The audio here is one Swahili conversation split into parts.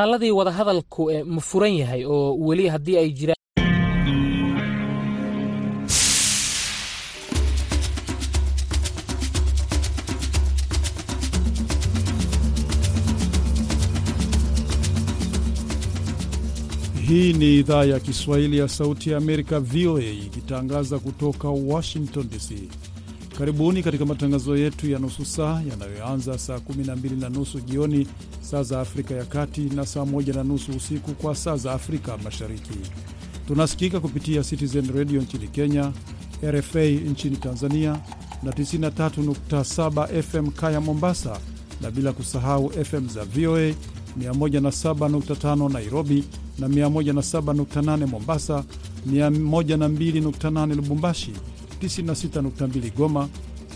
aladii wadahadalku ma furan yahay oo weli haddii ay jiraan Hii ni idhaa ya Kiswahili ya Sauti ya Amerika, VOA, ikitangaza kutoka Washington DC. Karibuni katika matangazo yetu ya nusu saa yanayoanza saa 12 na nusu jioni saa za Afrika ya Kati na saa 1 na nusu usiku kwa saa za Afrika Mashariki. Tunasikika kupitia Citizen Radio nchini Kenya, RFA nchini Tanzania na 93.7 FM Kaya Mombasa, na bila kusahau FM za VOA 107.5 Nairobi na 107.8 Mombasa, 102.8 Lubumbashi, 96.2 Goma,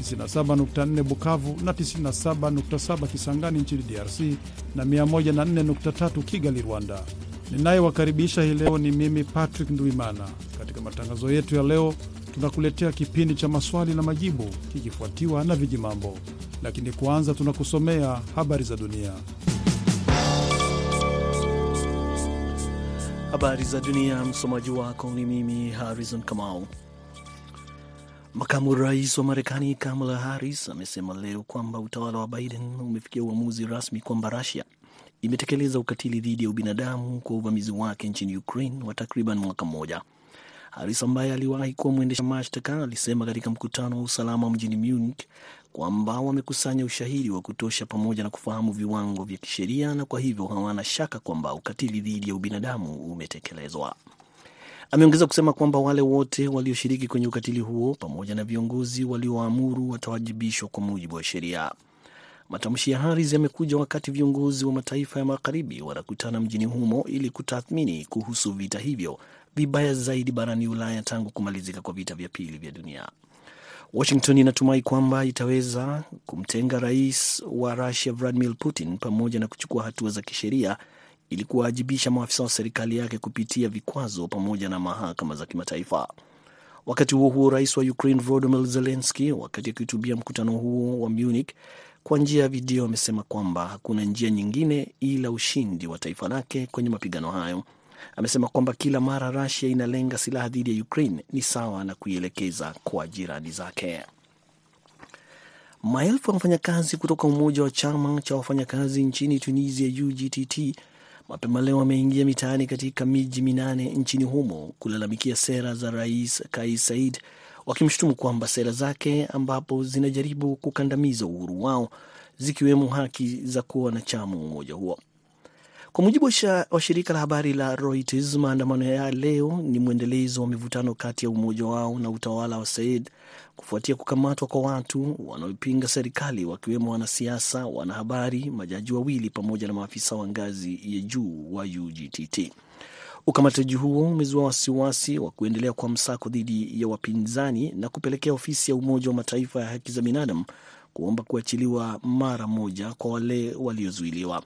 97.4 Bukavu na 97.7 Kisangani nchini DRC na 104.3 Kigali, Rwanda. Ninayewakaribisha hii leo ni mimi Patrick Ndwimana. Katika matangazo yetu ya leo, tunakuletea kipindi cha maswali na majibu kikifuatiwa na vijimambo, lakini kwanza tunakusomea habari za dunia. Habari za dunia, msomaji wako ni mimi Harrison Kamau. Makamu rais wa Marekani Kamala Harris amesema leo kwamba utawala wa Biden umefikia uamuzi rasmi kwamba Rusia imetekeleza ukatili dhidi ya ubinadamu kwa uvamizi wake nchini Ukraine wa takriban mwaka mmoja. Harris ambaye aliwahi kuwa mwendesha mashtaka alisema katika mkutano wa usalama mjini Munich kwamba wamekusanya ushahidi wa kutosha pamoja na kufahamu viwango vya kisheria na kwa hivyo hawana shaka kwamba ukatili dhidi ya ubinadamu umetekelezwa. Ameongeza kusema kwamba wale wote walioshiriki kwenye ukatili huo pamoja na viongozi walioamuru watawajibishwa kwa mujibu wa sheria. Matamshi ya Haris yamekuja wakati viongozi wa mataifa ya magharibi wanakutana mjini humo ili kutathmini kuhusu vita hivyo vibaya zaidi barani Ulaya tangu kumalizika kwa vita vya pili vya dunia. Washington inatumai kwamba itaweza kumtenga rais wa Rusia Vladimir Putin pamoja na kuchukua hatua za kisheria ili kuwaajibisha maafisa wa serikali yake kupitia vikwazo pamoja na mahakama za kimataifa. Wakati huo huo, rais wa Ukraine Volodymyr Zelensky, wakati akihutubia mkutano huo wa Munich kwa njia ya video, amesema kwamba hakuna njia nyingine ila ushindi wa taifa lake kwenye mapigano hayo. Amesema kwamba kila mara Russia inalenga silaha dhidi ya Ukraine ni sawa na kuielekeza kwa jirani zake. Maelfu ya wafanyakazi kutoka umoja wa chama cha wafanyakazi nchini Tunisia, UGTT, mapema leo ameingia mitaani katika miji minane nchini humo kulalamikia sera za Rais Kais Saied, wakimshutumu kwamba sera zake ambapo zinajaribu kukandamiza uhuru wao, zikiwemo haki za kuwa wanachama wa umoja huo. Kwa mujibu wa shirika la habari la Reuters, maandamano ya leo ni mwendelezo wa mivutano kati ya umoja wao na utawala wa Said kufuatia kukamatwa kwa watu wanaopinga serikali wakiwemo wanasiasa, wanahabari, majaji wawili pamoja na maafisa wa ngazi ya juu wa UGTT. Ukamataji huo umezua wasiwasi wa kuendelea kwa msako dhidi ya wapinzani na kupelekea ofisi ya Umoja wa Mataifa ya haki za binadamu kuomba kuachiliwa mara moja kwa wale waliozuiliwa.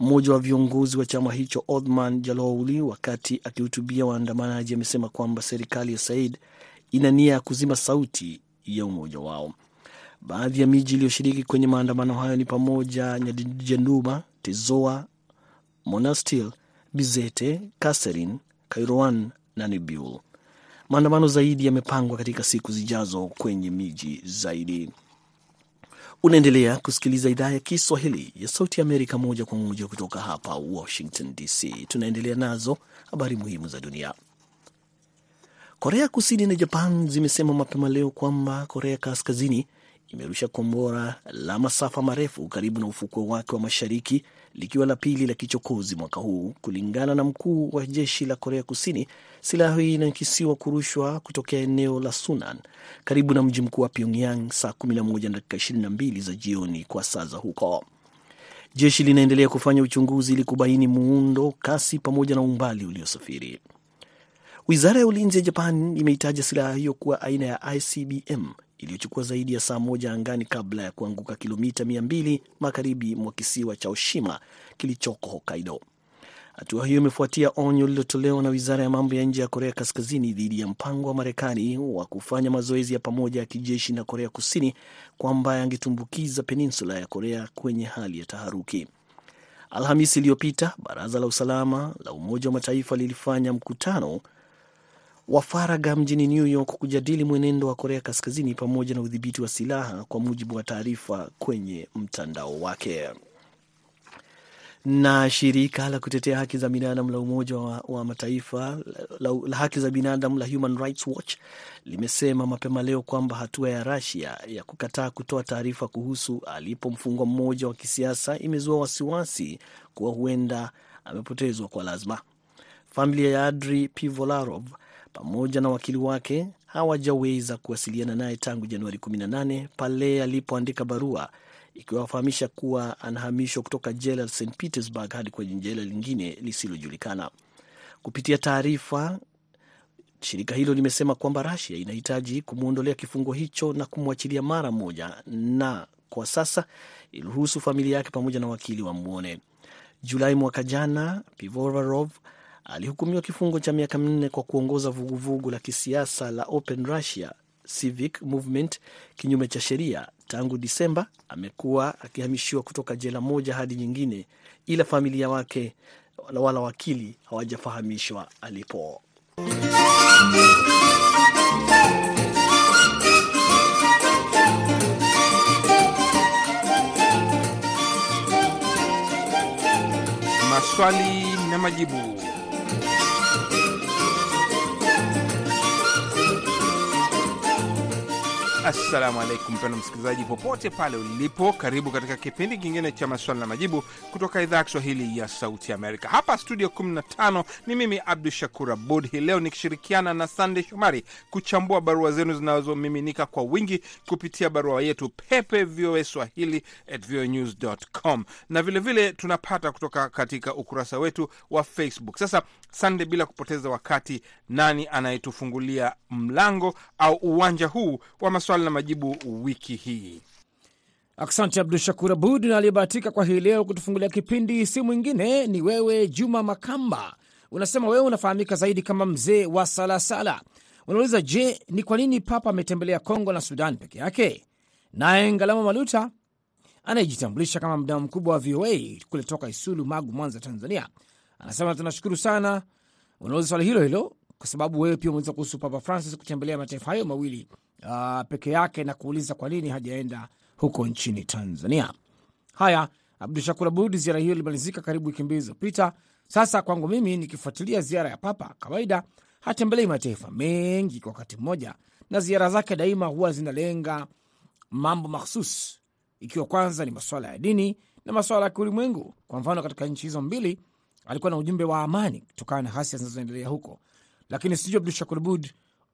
Mmoja wa viongozi wa chama hicho Othman Jalouli, wakati akihutubia waandamanaji, amesema kwamba serikali ya Said ina nia ya kuzima sauti ya umoja wao. Baadhi ya miji iliyoshiriki kwenye maandamano hayo ni pamoja na Janduba, Tezoa, Monastir, Bizete, Kaserin, Kairouan na Nibiul. Maandamano zaidi yamepangwa katika siku zijazo kwenye miji zaidi. Unaendelea kusikiliza idhaa ya Kiswahili ya Sauti Amerika moja kwa moja kutoka hapa Washington DC. Tunaendelea nazo habari muhimu za dunia. Korea Kusini na Japan zimesema mapema leo kwamba Korea Kaskazini imerusha kombora la masafa marefu karibu na ufukwe wake wa mashariki likiwa la pili la kichokozi mwaka huu, kulingana na mkuu wa jeshi la Korea Kusini. Silaha hii inakisiwa kurushwa kutokea eneo la Sunan karibu na mji mkuu wa Pyongyang saa 11 na dakika 22 za jioni kwa saa za huko. Jeshi linaendelea kufanya uchunguzi ili kubaini muundo, kasi pamoja na umbali uliosafiri. Wizara ya ulinzi ya Japan imeitaja silaha hiyo kuwa aina ya ICBM iliyochukua zaidi ya saa moja angani kabla ya kuanguka kilomita 200 magharibi mwa kisiwa cha Oshima kilichoko Hokkaido. Hatua hiyo imefuatia onyo lililotolewa na wizara ya mambo ya nje ya Korea Kaskazini dhidi ya mpango wa Marekani wa kufanya mazoezi ya pamoja ya kijeshi na Korea Kusini kwamba yangetumbukiza peninsula ya Korea kwenye hali ya taharuki. Alhamisi iliyopita baraza la usalama la Umoja wa Mataifa lilifanya mkutano wa faragha mjini New York kujadili mwenendo wa Korea Kaskazini pamoja na udhibiti wa silaha, kwa mujibu wa taarifa kwenye mtandao wake. Na shirika la kutetea haki za binadamu la Umoja wa, Mataifa la, la haki za binadamu la Human Rights Watch limesema mapema leo kwamba hatua ya Russia ya kukataa kutoa taarifa kuhusu alipo mfungwa mmoja wa kisiasa imezua wasiwasi kuwa huenda amepotezwa kwa lazima. Familia ya Adri Pivolarov pamoja na wakili wake hawajaweza kuwasiliana naye tangu Januari 18 pale alipoandika barua ikiwafahamisha kuwa anahamishwa kutoka jela la St Petersburg hadi kwenye jela lingine lisilojulikana. Kupitia taarifa, shirika hilo limesema kwamba Russia inahitaji kumwondolea kifungo hicho na kumwachilia mara moja, na kwa sasa iliruhusu familia yake pamoja na wakili wamwone. Julai mwaka jana, Pivovarov alihukumiwa kifungo cha miaka minne kwa kuongoza vuguvugu la kisiasa la Open Russia Civic Movement kinyume cha sheria. Tangu Disemba amekuwa akihamishiwa kutoka jela moja hadi nyingine, ila familia wake wala wakili hawajafahamishwa alipo. Maswali na majibu. Assalamu alaikum mpendo msikilizaji, popote pale ulipo, karibu katika kipindi kingine cha maswali na majibu kutoka idhaa ya Kiswahili ya Sauti Amerika. Hapa studio 15 ni mimi Abdu Shakur Abud, hii leo nikishirikiana na Sandey Shomari kuchambua barua zenu zinazomiminika kwa wingi kupitia barua yetu pepe voa swahili at voanews.com, na vilevile vile tunapata kutoka katika ukurasa wetu wa Facebook. Sasa Sande, bila kupoteza wakati, nani anayetufungulia mlango au uwanja huu wa maswali na majibu wiki hii? Asante Abdu Shakur Abud, na aliyebahatika kwa hii leo kutufungulia kipindi si mwingine ni wewe Juma Makamba. Unasema wewe unafahamika zaidi kama mzee wa Salasala. Unauliza, je, ni kwa nini Papa ametembelea Kongo na Sudan peke yake? Naye Ngalama Maluta anayejitambulisha kama mdau mkubwa wa VOA kule toka Isulu, Magu, Mwanza, Tanzania, anasema tunashukuru sana. Unauliza swali hilo hilo kwa sababu wewe pia umeuliza kuhusu Papa Francis kutembelea mataifa hayo mawili uh, peke yake na kuuliza kwa nini hajaenda huko nchini Tanzania. Haya, Abdu Shakur Abud, ziara hiyo ilimalizika karibu wiki mbili zilizopita. Sasa kwangu mimi nikifuatilia ziara ya Papa, kawaida hatembelei mataifa mengi kwa wakati mmoja, na ziara zake daima huwa zinalenga mambo mahsus, ikiwa kwanza ni masuala ya dini na masuala ya kiulimwengu. Kwa mfano, katika nchi hizo mbili alikuwa na ujumbe wa amani kutokana na ghasia zinazoendelea huko, lakini sijui Abdu Shakur Abud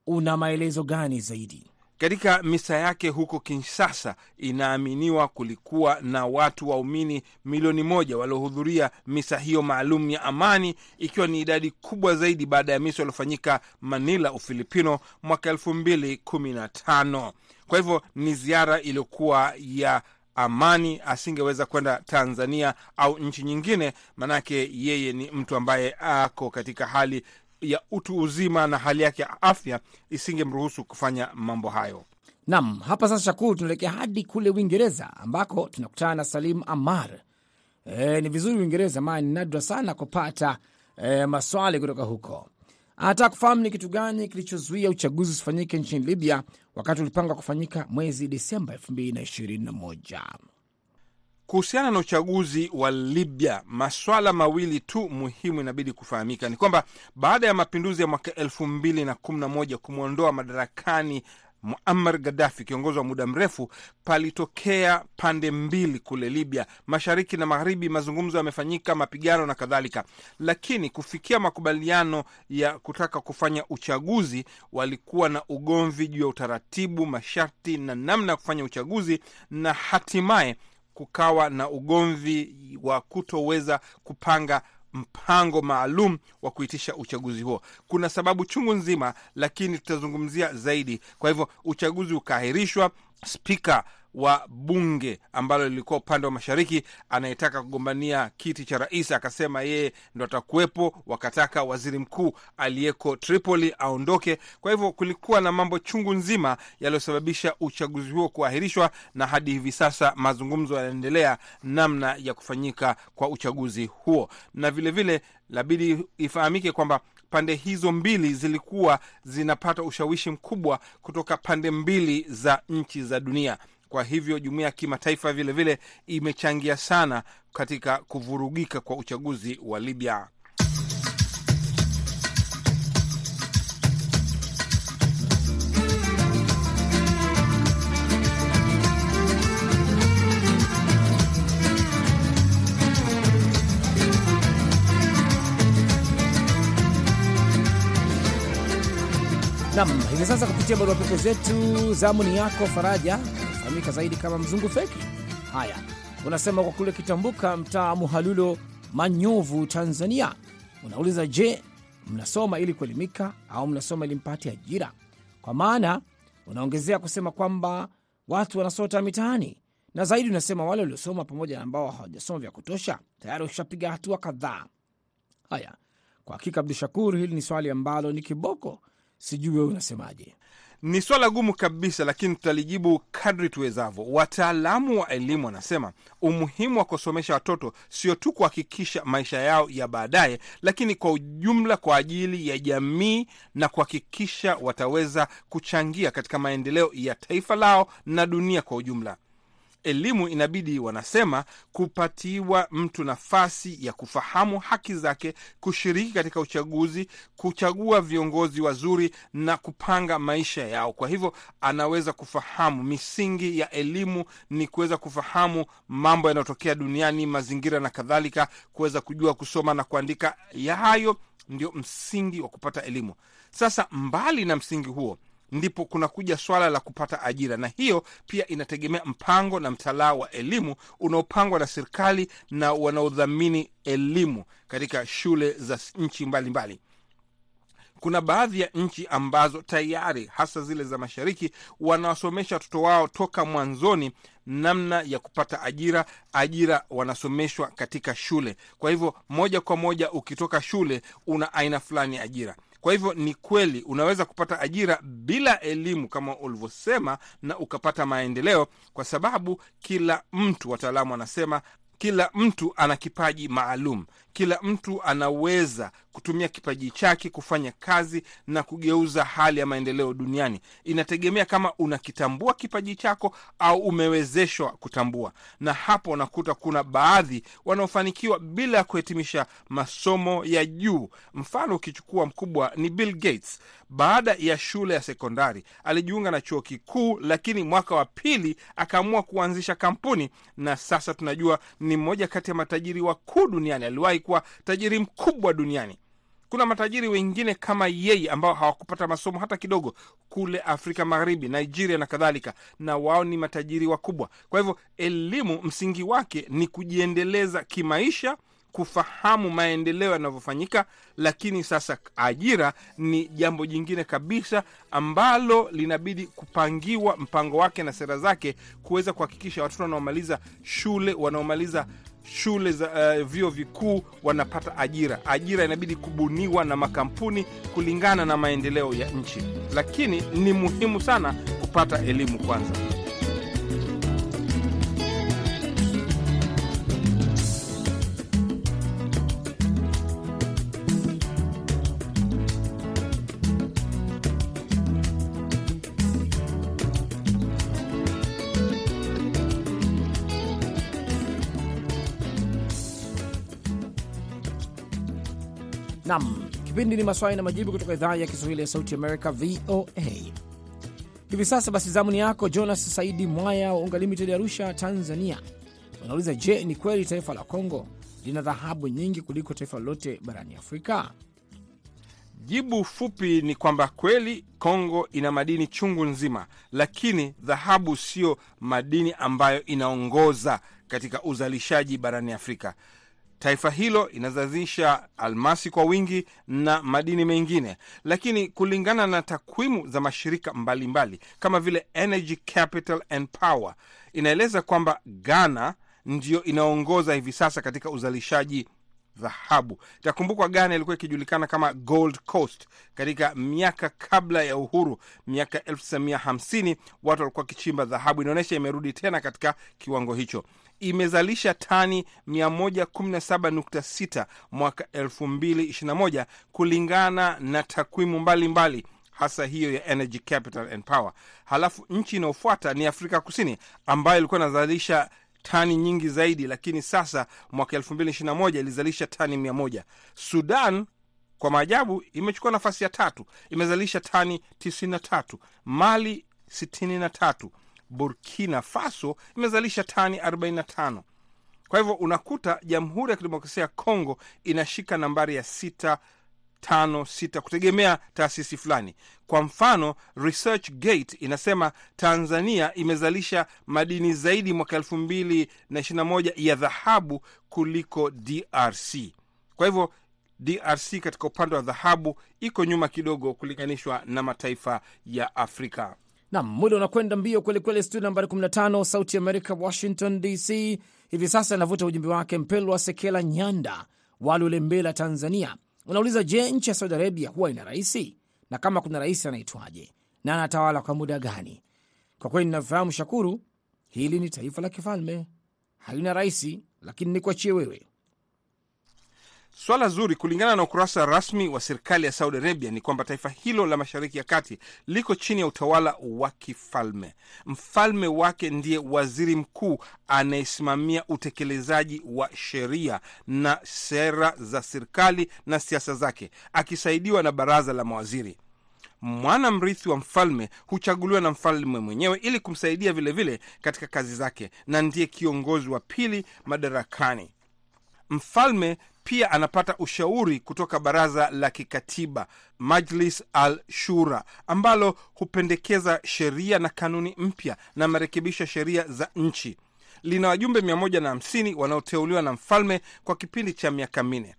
una maelezo gani zaidi? Katika misa yake huko Kinshasa, inaaminiwa kulikuwa na watu waumini milioni moja waliohudhuria misa hiyo maalum ya amani, ikiwa ni idadi kubwa zaidi baada ya misa iliyofanyika Manila, Ufilipino mwaka elfu mbili kumi na tano. Kwa hivyo ni ziara iliyokuwa ya amani. Asingeweza kwenda Tanzania au nchi nyingine, maanake yeye ni mtu ambaye ako katika hali ya utu uzima na hali yake ya afya isingemruhusu kufanya mambo hayo. Nam, hapa sasa Shakuru, tunaelekea hadi kule Uingereza ambako tunakutana na Salim Amar. E, ni vizuri Uingereza, maana ni nadra sana kupata e, maswali kutoka huko. Anataka kufahamu ni kitu gani kilichozuia uchaguzi usifanyike nchini Libya wakati ulipangwa kufanyika mwezi disemba 221 Kuhusiana na uchaguzi wa Libya, maswala mawili tu muhimu inabidi kufahamika ni kwamba baada ya mapinduzi ya mwaka elfu mbili na kumi na moja kumwondoa madarakani Muammar Gaddafi, kiongozi wa muda mrefu, palitokea pande mbili kule Libya, mashariki na magharibi. Mazungumzo yamefanyika, mapigano na kadhalika, lakini kufikia makubaliano ya kutaka kufanya uchaguzi, walikuwa na ugomvi juu ya utaratibu, masharti na namna ya kufanya uchaguzi, na hatimaye kukawa na ugomvi wa kutoweza kupanga mpango maalum wa kuitisha uchaguzi huo. Kuna sababu chungu nzima, lakini tutazungumzia zaidi. Kwa hivyo uchaguzi ukaahirishwa. Spika wa bunge ambalo lilikuwa upande wa mashariki anayetaka kugombania kiti cha rais, akasema yeye ndo atakuwepo. Wakataka waziri mkuu aliyeko Tripoli aondoke. Kwa hivyo kulikuwa na mambo chungu nzima yaliyosababisha uchaguzi huo kuahirishwa, na hadi hivi sasa mazungumzo yanaendelea namna ya kufanyika kwa uchaguzi huo, na vilevile labidi ifahamike kwamba pande hizo mbili zilikuwa zinapata ushawishi mkubwa kutoka pande mbili za nchi za dunia. Kwa hivyo jumuiya ya kimataifa vilevile imechangia sana katika kuvurugika kwa uchaguzi wa Libya. Nam, hivi sasa kupitia barua pepe zetu, zamu ni yako Faraja, unafahamika zaidi kama mzungu feki. Haya, unasema kwa kule Kitambuka, mtaa Muhalulo, Manyovu, Tanzania. Unauliza, je, mnasoma ili kuelimika au mnasoma ili mpate ajira? Kwa maana unaongezea kusema kwamba watu wanasota mitaani, na zaidi unasema wale waliosoma pamoja na ambao hawajasoma vya kutosha tayari washapiga hatua kadhaa. Haya, kwa hakika Abdu Shakur, hili ni swali ambalo ni kiboko Sijui wewe unasemaje? Ni swala gumu kabisa, lakini tutalijibu kadri tuwezavyo. Wataalamu wa elimu wanasema umuhimu wa kusomesha watoto sio tu kuhakikisha maisha yao ya baadaye, lakini kwa ujumla kwa ajili ya jamii na kuhakikisha wataweza kuchangia katika maendeleo ya taifa lao na dunia kwa ujumla. Elimu inabidi, wanasema, kupatiwa mtu nafasi ya kufahamu haki zake, kushiriki katika uchaguzi, kuchagua viongozi wazuri na kupanga maisha yao. Kwa hivyo anaweza kufahamu. Misingi ya elimu ni kuweza kufahamu mambo yanayotokea duniani, mazingira na kadhalika, kuweza kujua kusoma na kuandika. Ya hayo ndio msingi wa kupata elimu. Sasa mbali na msingi huo ndipo kunakuja swala la kupata ajira, na hiyo pia inategemea mpango na mtalaa wa elimu unaopangwa na serikali na wanaodhamini elimu katika shule za nchi mbalimbali. Kuna baadhi ya nchi ambazo tayari hasa zile za mashariki wanawasomesha watoto wao toka mwanzoni namna ya kupata ajira. Ajira wanasomeshwa katika shule, kwa hivyo moja kwa moja ukitoka shule una aina fulani ya ajira. Kwa hivyo ni kweli unaweza kupata ajira bila elimu kama ulivyosema, na ukapata maendeleo, kwa sababu kila mtu, wataalamu wanasema, kila mtu ana kipaji maalum. Kila mtu anaweza kutumia kipaji chake kufanya kazi na kugeuza hali ya maendeleo duniani. Inategemea kama unakitambua kipaji chako au umewezeshwa kutambua, na hapo unakuta kuna baadhi wanaofanikiwa bila ya kuhitimisha masomo ya juu. Mfano ukichukua mkubwa ni Bill Gates. Baada ya shule ya sekondari alijiunga na chuo kikuu, lakini mwaka wa pili akaamua kuanzisha kampuni, na sasa tunajua mmoja kati ya matajiri wakuu duniani. Aliwahi kuwa tajiri mkubwa duniani. Kuna matajiri wengine kama yeye ambao hawakupata masomo hata kidogo kule Afrika Magharibi, Nigeria na kadhalika, na wao ni matajiri wakubwa. Kwa hivyo elimu msingi wake ni kujiendeleza kimaisha, kufahamu maendeleo yanavyofanyika, lakini sasa ajira ni jambo jingine kabisa ambalo linabidi kupangiwa mpango wake na sera zake kuweza kuhakikisha watoto wanaomaliza shule wanaomaliza shule za uh, vyuo vikuu wanapata ajira. Ajira inabidi kubuniwa na makampuni kulingana na maendeleo ya nchi, lakini ni muhimu sana kupata elimu kwanza. Kipindi ni maswali na majibu kutoka idhaa ya Kiswahili ya Sauti Amerika, VOA. Hivi sasa basi, zamuni yako Jonas Saidi Mwaya wa Unga Limited, Arusha, Tanzania. Unauliza, je, ni kweli taifa la Kongo lina dhahabu nyingi kuliko taifa lolote barani Afrika? Jibu fupi ni kwamba kweli Kongo ina madini chungu nzima, lakini dhahabu siyo madini ambayo inaongoza katika uzalishaji barani Afrika. Taifa hilo inazalisha almasi kwa wingi na madini mengine, lakini kulingana na takwimu za mashirika mbalimbali mbali, kama vile Energy Capital and Power inaeleza kwamba Ghana ndiyo inaongoza hivi sasa katika uzalishaji dhahabu. Itakumbukwa Ghana ilikuwa ikijulikana kama Gold Coast katika miaka kabla ya uhuru, miaka 1950 watu walikuwa wakichimba dhahabu. Inaonyesha imerudi tena katika kiwango hicho. Imezalisha tani 117.6 mwaka 2021 kulingana na takwimu mbalimbali hasa hiyo ya Energy Capital and Power. Halafu nchi inayofuata ni Afrika Kusini ambayo ilikuwa inazalisha tani nyingi zaidi, lakini sasa mwaka 2021 ilizalisha tani 100. Sudan kwa maajabu imechukua nafasi ya tatu, imezalisha tani 93. Mali 63. Burkina Faso imezalisha tani 45. Kwa hivyo unakuta Jamhuri ya Kidemokrasia ya Kongo inashika nambari ya sita tano sita kutegemea taasisi fulani. Kwa mfano, Research Gate inasema Tanzania imezalisha madini zaidi mwaka elfu mbili na ishirini na moja ya dhahabu kuliko DRC. Kwa hivyo DRC katika upande wa dhahabu iko nyuma kidogo kulinganishwa na mataifa ya Afrika. Nam, muda unakwenda mbio kwelikweli. Studio nambari 15 Sauti Amerika, Washington DC. Hivi sasa anavuta ujumbe wake Mpelwa Sekela Nyanda Walulembela, Tanzania. Unauliza, je, nchi ya Saudi Arabia huwa ina raisi? Na kama kuna rais anaitwaje na anatawala kwa muda gani? Kwa kweli ninavyofahamu, Shakuru, hili ni taifa la kifalme, haina raisi, lakini nikuachie wewe. Swala zuri. Kulingana na ukurasa rasmi wa serikali ya Saudi Arabia ni kwamba taifa hilo la Mashariki ya Kati liko chini ya utawala wa kifalme. Mfalme wake ndiye waziri mkuu anayesimamia utekelezaji wa sheria na sera za serikali na siasa zake, akisaidiwa na baraza la mawaziri. Mwana mrithi wa mfalme huchaguliwa na mfalme mwenyewe ili kumsaidia vilevile vile katika kazi zake, na ndiye kiongozi wa pili madarakani. Mfalme pia anapata ushauri kutoka baraza la kikatiba Majlis al Shura, ambalo hupendekeza sheria na kanuni mpya na marekebisho ya sheria za nchi. Lina wajumbe 150 wanaoteuliwa na mfalme kwa kipindi cha miaka minne.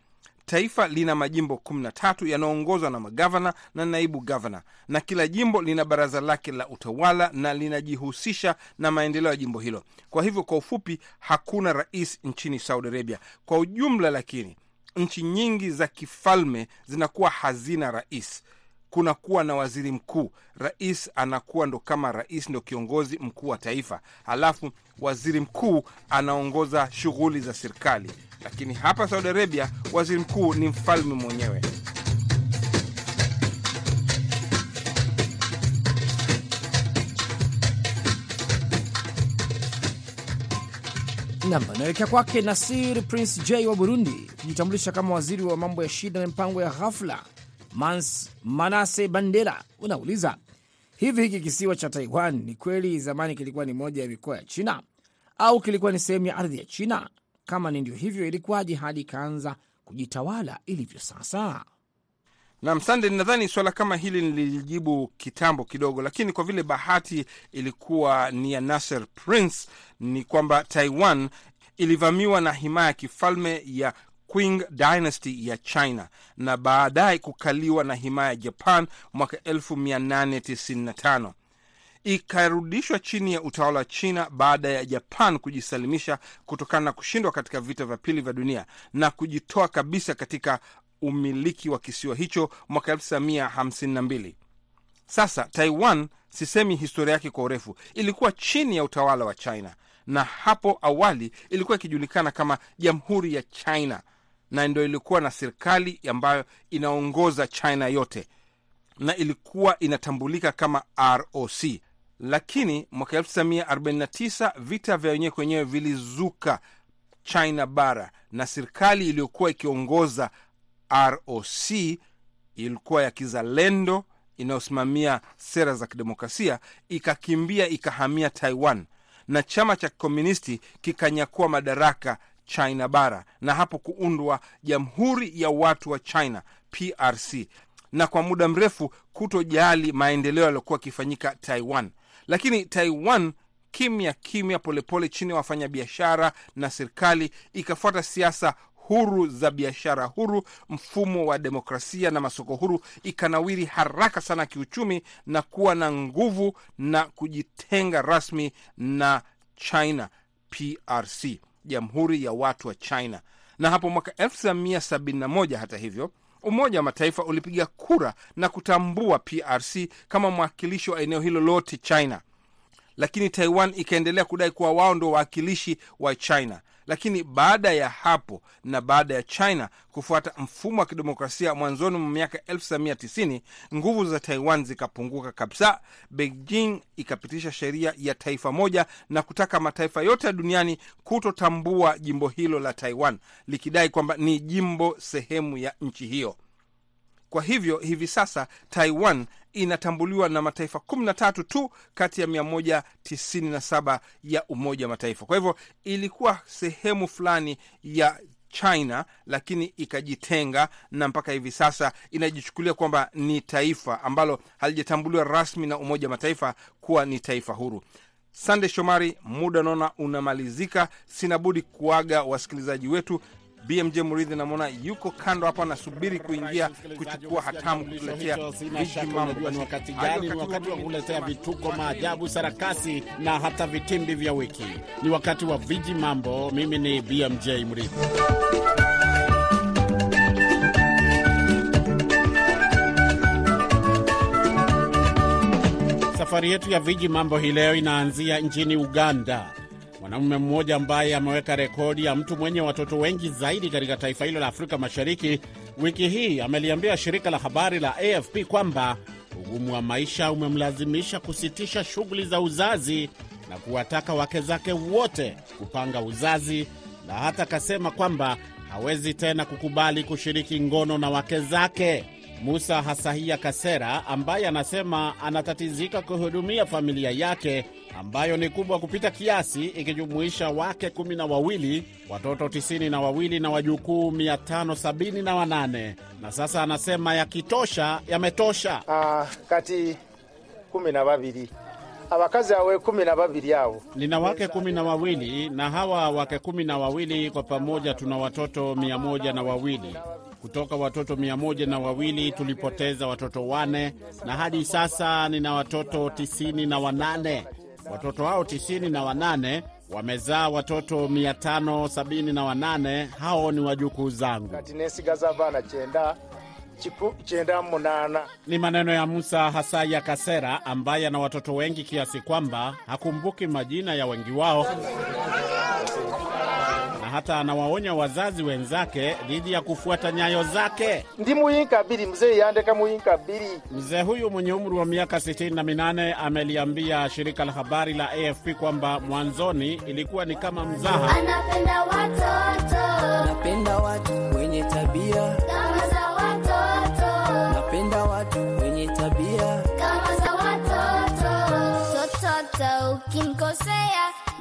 Taifa lina majimbo 13 yanayoongozwa na magavana na naibu gavana, na kila jimbo lina baraza lake la utawala na linajihusisha na maendeleo ya jimbo hilo. Kwa hivyo, kwa ufupi, hakuna rais nchini Saudi Arabia kwa ujumla, lakini nchi nyingi za kifalme zinakuwa hazina rais. Kunakuwa na waziri mkuu. Rais anakuwa ndo kama rais, ndo kiongozi mkuu wa taifa, halafu waziri mkuu anaongoza shughuli za serikali. Lakini hapa Saudi Arabia waziri mkuu ni mfalme mwenyewe. Nam anaelekea kwake Nasir Prince J wa Burundi kujitambulisha kama waziri wa mambo ya shida na mipango ya ghafla. Mans Manase Bandera unauliza hivi, hiki kisiwa cha Taiwan ni kweli zamani kilikuwa ni moja ya mikoa ya China au kilikuwa ni sehemu ya ardhi ya China? Kama ni ndio hivyo, ilikuwaje hadi ikaanza kujitawala ilivyo sasa? Nam Sande, nadhani swala kama hili nilijibu kitambo kidogo, lakini kwa vile bahati ilikuwa ni ya Nasser Prince, ni kwamba Taiwan ilivamiwa na himaya ya kifalme ya Qing Dynasty ya China na baadaye kukaliwa na himaya ya Japan mwaka 1895 ikarudishwa chini ya utawala wa China baada ya Japan kujisalimisha kutokana na kushindwa katika vita vya pili vya dunia na kujitoa kabisa katika umiliki wa kisiwa hicho mwaka 1952. Sasa Taiwan, sisemi historia yake kwa urefu, ilikuwa chini ya utawala wa China na hapo awali ilikuwa ikijulikana kama Jamhuri ya China na ndio ilikuwa na serikali ambayo inaongoza China yote na ilikuwa inatambulika kama ROC. Lakini mwaka 1949 vita vya wenyewe kwenyewe vilizuka China bara na serikali iliyokuwa ikiongoza ROC ilikuwa ya kizalendo inayosimamia sera za kidemokrasia, ikakimbia ikahamia Taiwan na chama cha kikomunisti kikanyakua madaraka China bara na hapo kuundwa Jamhuri ya Watu wa China PRC, na kwa muda mrefu kutojali maendeleo yaliyokuwa yakifanyika Taiwan. Lakini Taiwan kimya kimya, polepole, chini ya wafanyabiashara na serikali ikafuata siasa huru za biashara huru, mfumo wa demokrasia na masoko huru, ikanawiri haraka sana kiuchumi na kuwa na nguvu na kujitenga rasmi na China PRC, Jamhuri ya Watu wa China. Na hapo mwaka 1971 hata hivyo Umoja wa Mataifa ulipiga kura na kutambua PRC kama mwakilishi wa eneo hilo lote China, lakini Taiwan ikaendelea kudai kuwa wao ndo wawakilishi wa China. Lakini baada ya hapo na baada ya China kufuata mfumo wa kidemokrasia mwanzoni mwa miaka 1990 nguvu za Taiwan zikapunguka kabisa. Beijing ikapitisha sheria ya taifa moja na kutaka mataifa yote ya duniani kutotambua jimbo hilo la Taiwan, likidai kwamba ni jimbo sehemu ya nchi hiyo. Kwa hivyo hivi sasa Taiwan inatambuliwa na mataifa 13 tu kati ya 197 ya Umoja wa Mataifa. Kwa hivyo ilikuwa sehemu fulani ya China, lakini ikajitenga na mpaka hivi sasa inajichukulia kwamba ni taifa ambalo halijatambuliwa rasmi na Umoja wa Mataifa kuwa ni taifa huru. Sande Shomari, muda naona unamalizika, sina budi kuaga wasikilizaji wetu. BMJ Muridhi namwona yuko kando hapa, anasubiri kuingia kuchukua hatamu kutuletea wakati gani? Ni wakati wa kuletea vituko, maajabu, sarakasi na hata vitimbi vya wiki. Ni wakati wa viji mambo. Mimi ni BMJ Muridhi. Safari yetu ya viji mambo hii leo inaanzia nchini Uganda. Mwanamume mmoja ambaye ameweka rekodi ya mtu mwenye watoto wengi zaidi katika taifa hilo la Afrika Mashariki wiki hii ameliambia shirika la habari la AFP kwamba ugumu wa maisha umemlazimisha kusitisha shughuli za uzazi na kuwataka wake zake wote kupanga uzazi, na hata akasema kwamba hawezi tena kukubali kushiriki ngono na wake zake. Musa Hasahia Kasera ambaye anasema anatatizika kuhudumia familia yake ambayo ni kubwa kupita kiasi ikijumuisha wake kumi na wawili, watoto tisini na wawili na wajukuu mia tano sabini na wanane na sasa anasema yakitosha yametosha. Ah, kati kumi na babiri abakazi awe kumi na babiri abo Nina wake kumi na wawili na hawa wake kumi na wawili kwa pamoja tuna watoto mia moja na wawili. Kutoka watoto mia moja na wawili tulipoteza watoto wane na hadi sasa nina watoto tisini na wanane. Watoto hao tisini na wanane wamezaa watoto mia tano sabini na wanane. Hao ni wajukuu zangu. Ni maneno ya Musa Hasaya Kasera ambaye ana watoto wengi kiasi kwamba hakumbuki majina ya wengi wao, hata anawaonya wazazi wenzake dhidi ya kufuata nyayo zake. ndi muyinka mzee yandeka muyinka Mzee huyu mwenye umri wa miaka 68 ameliambia shirika la habari la AFP kwamba mwanzoni ilikuwa ni kama mzaha, Anapenda watoto. Anapenda watu wenye tabia,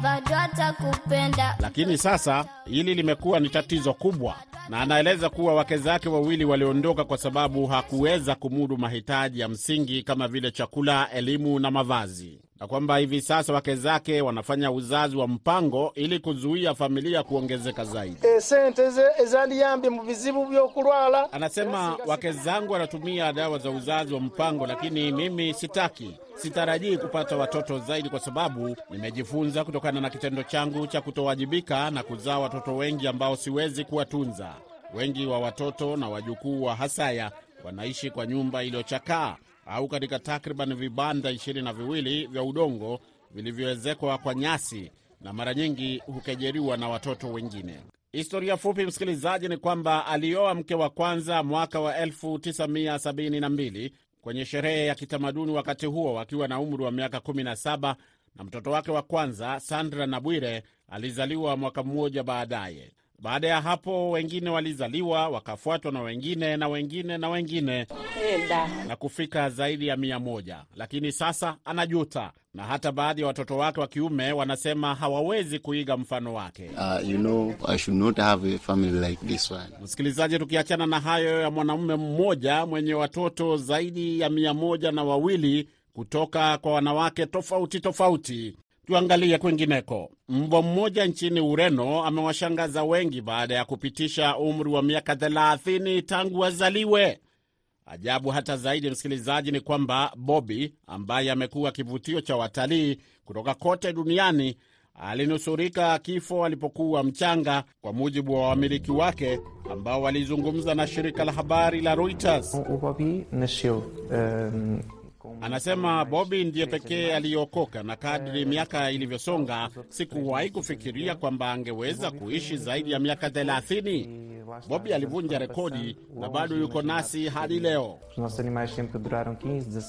bado atakupenda. lakini sasa hili limekuwa ni tatizo kubwa, na anaeleza kuwa wake zake wawili waliondoka kwa sababu hakuweza kumudu mahitaji ya msingi kama vile chakula, elimu na mavazi, na kwamba hivi sasa wake zake wanafanya uzazi wa mpango ili kuzuia familia kuongezeka zaidi. by'okulwala Anasema wake zangu wanatumia dawa za uzazi wa mpango, lakini mimi sitaki, sitarajii kupata watoto zaidi, kwa sababu nimejifunza kutokana na kitendo changu cha kutowajibika na kuzaa watoto wengi ambao siwezi kuwatunza. Wengi wa watoto na wajukuu wa Hasaya wanaishi kwa nyumba iliyochakaa au katika takriban vibanda ishirini na viwili vya udongo vilivyoezekwa kwa nyasi na mara nyingi hukejeriwa na watoto wengine. Historia fupi, msikilizaji, ni kwamba alioa mke wa kwanza mwaka wa 1972 kwenye sherehe ya kitamaduni, wakati huo akiwa na umri wa miaka 17, na mtoto wake wa kwanza Sandra Nabwire alizaliwa mwaka mmoja baadaye. Baada ya hapo wengine walizaliwa wakafuatwa na wengine na wengine na wengine. Na kufika zaidi ya mia moja, lakini sasa anajuta, na hata baadhi ya watoto wake wa kiume wanasema hawawezi kuiga mfano wake. Uh, you know, I should not have a family like this one. Msikilizaji, tukiachana na hayo ya mwanamume mmoja mwenye watoto zaidi ya mia moja na wawili kutoka kwa wanawake tofauti tofauti, Tuangalie kwingineko. Mbwa mmoja nchini Ureno amewashangaza wengi baada ya kupitisha umri wa miaka 30 tangu azaliwe. Ajabu hata zaidi, msikilizaji, ni kwamba Bobi ambaye amekuwa kivutio cha watalii kutoka kote duniani alinusurika kifo alipokuwa mchanga, kwa mujibu wa wamiliki wake ambao walizungumza na shirika la habari la Reuters. Anasema Bobi ndiye pekee aliyeokoka, na kadri miaka ilivyosonga, sikuwahi kufikiria kwamba angeweza kuishi zaidi ya miaka 30. Bobi alivunja rekodi na bado yuko nasi hadi leo.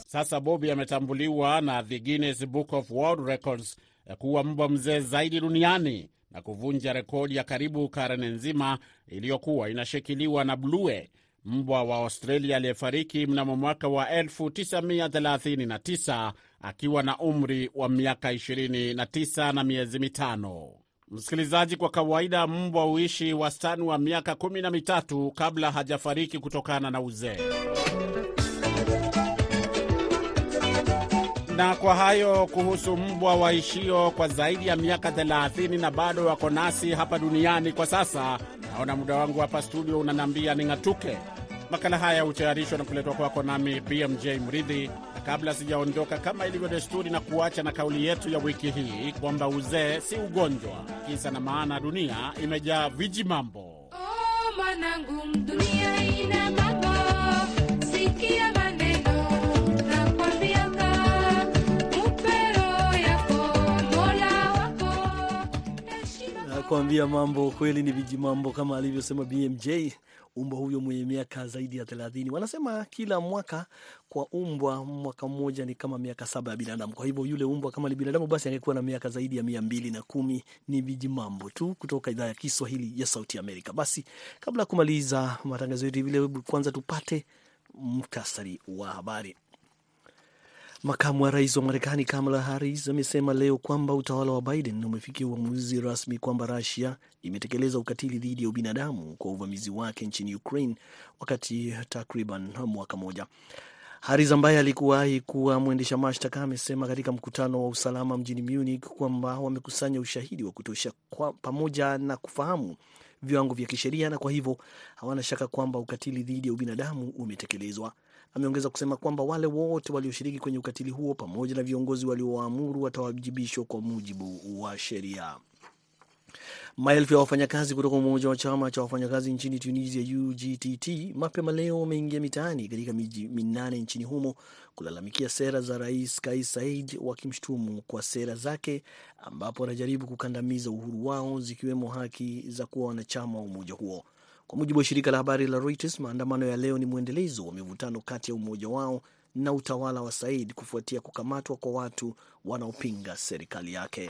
Sasa Bobi ametambuliwa na the Guinness Book of World Records kuwa mbwa mzee zaidi duniani na kuvunja rekodi ya karibu karne nzima iliyokuwa inashikiliwa na Blue, mbwa wa Australia aliyefariki mnamo mwaka wa 1939 akiwa na umri wa miaka 29 na miezi mitano. Msikilizaji, kwa kawaida mbwa huishi wastani wa miaka kumi na mitatu kabla hajafariki kutokana na uzee. Na kwa hayo kuhusu mbwa waishio kwa zaidi ya miaka 30 na bado wako nasi hapa duniani kwa sasa. Naona muda wangu hapa studio unaniambia ning'atuke. Makala haya hutayarishwa na kuletwa kwako nami BMJ Mridhi, na kabla sijaondoka, kama ilivyo desturi, na kuacha na kauli yetu ya wiki hii kwamba uzee si ugonjwa. Kisa na maana, dunia imejaa viji mambo. Oh, Nakwambia mambo kweli ni viji mambo, kama alivyosema BMJ. Umbwa huyo mwenye miaka zaidi ya thelathini, wanasema kila mwaka kwa umbwa, mwaka mmoja ni kama miaka saba ya binadamu. Kwa hivyo yule umbwa kama ni binadamu, basi angekuwa na miaka zaidi ya mia mbili na kumi. Ni viji mambo tu kutoka idhaa ya Kiswahili ya Sauti Amerika. Basi kabla ya kumaliza matangazo yetu hivi leo, kwanza tupate muktasari wa habari. Makamu wa rais wa Marekani Kamala Harris amesema leo kwamba utawala wa Biden umefikia uamuzi rasmi kwamba Rusia imetekeleza ukatili dhidi ya ubinadamu kwa uvamizi wake nchini Ukraine wakati takriban mwaka moja. Harris ambaye alikuwahi kuwa mwendesha mashtaka amesema katika mkutano wa usalama mjini Munich kwamba wamekusanya ushahidi wa kutosha kwa pamoja na kufahamu viwango vya kisheria na kwa hivyo hawana shaka kwamba ukatili dhidi ya ubinadamu umetekelezwa. Ameongeza kusema kwamba wale wote walioshiriki kwenye ukatili huo pamoja na viongozi waliowaamuru watawajibishwa kwa mujibu wa sheria. Maelfu ya wafanyakazi kutoka umoja wa chama cha wafanyakazi nchini Tunisia, UGTT, mapema leo wameingia mitaani katika miji minane nchini humo kulalamikia sera za Rais Kais Saied, wakimshutumu kwa sera zake ambapo anajaribu kukandamiza uhuru wao zikiwemo haki za kuwa wanachama wa umoja huo. Kwa mujibu wa shirika la habari la Reuters, maandamano ya leo ni mwendelezo wa mivutano kati ya umoja wao na utawala wa Said kufuatia kukamatwa kwa watu wanaopinga serikali yake.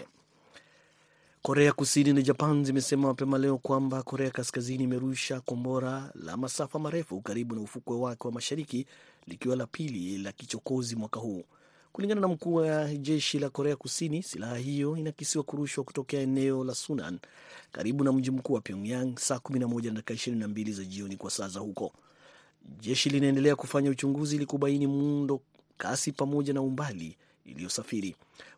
Korea Kusini na Japan zimesema mapema leo kwamba Korea Kaskazini imerusha kombora la masafa marefu karibu na ufukwe wake wa mashariki likiwa la pili la kichokozi mwaka huu. Kulingana na mkuu wa jeshi la Korea Kusini, silaha hiyo inakisiwa kurushwa kutokea eneo la Sunan karibu na mji mkuu wa Pyongyang saa 11 na dakika 22 za jioni kwa saa za huko. Jeshi linaendelea kufanya uchunguzi ili kubaini muundo, kasi pamoja na umbali iliyosafiri.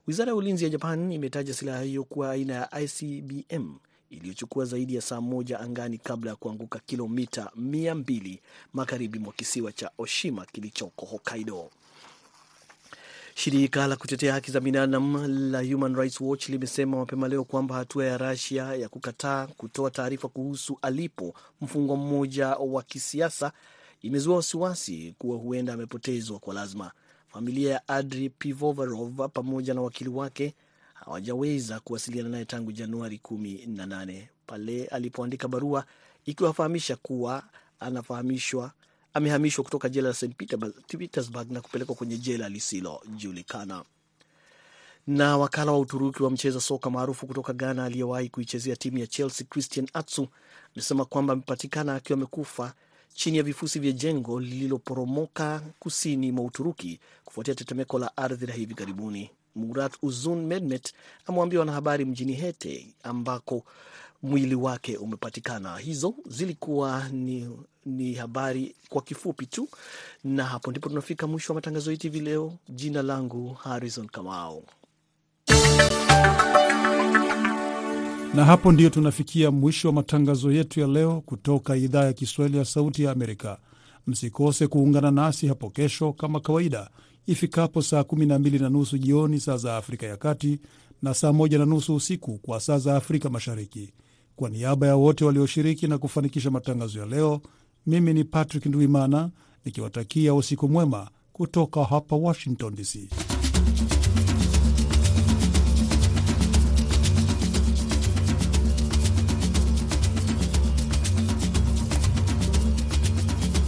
Wizara ya ulinzi ya Japan imetaja silaha hiyo kuwa aina ya ICBM iliyochukua zaidi ya saa moja angani kabla ya kuanguka kilomita 200 magharibi mwa kisiwa cha Oshima kilichoko Hokkaido. Shirika la kutetea haki za binadamu la Human Rights Watch limesema mapema leo kwamba hatua ya Russia ya kukataa kutoa taarifa kuhusu alipo mfungwa mmoja wa kisiasa imezua wasiwasi kuwa huenda amepotezwa kwa lazima. Familia ya Adri Pivovarov pamoja na wakili wake hawajaweza kuwasiliana naye tangu Januari 18 pale alipoandika barua ikiwafahamisha kuwa anafahamishwa amehamishwa kutoka jela la St Petersburg na kupelekwa kwenye jela lisilojulikana. Na wakala wa Uturuki wa mcheza soka maarufu kutoka Ghana aliyewahi kuichezea timu ya Chelsea Christian Atsu amesema kwamba amepatikana akiwa amekufa chini ya vifusi vya jengo lililoporomoka kusini mwa Uturuki kufuatia tetemeko la ardhi la hivi karibuni. Murat Uzun Mehmet amewaambia wanahabari mjini Hete ambako mwili wake umepatikana. Hizo zilikuwa ni, ni habari kwa kifupi tu, na hapo ndipo tunafika mwisho wa matangazo yetu hivi leo. Jina langu Harrison Kamau. Na hapo ndiyo tunafikia mwisho wa matangazo yetu ya leo kutoka idhaa ya Kiswahili ya Sauti ya Amerika. Msikose kuungana nasi hapo kesho kama kawaida ifikapo saa 12 na nusu jioni saa za Afrika ya Kati na saa 1 na nusu usiku kwa saa za Afrika Mashariki. Kwa niaba ya wote walioshiriki na kufanikisha matangazo ya leo, mimi ni Patrick Ndwimana nikiwatakia usiku mwema kutoka hapa Washington DC.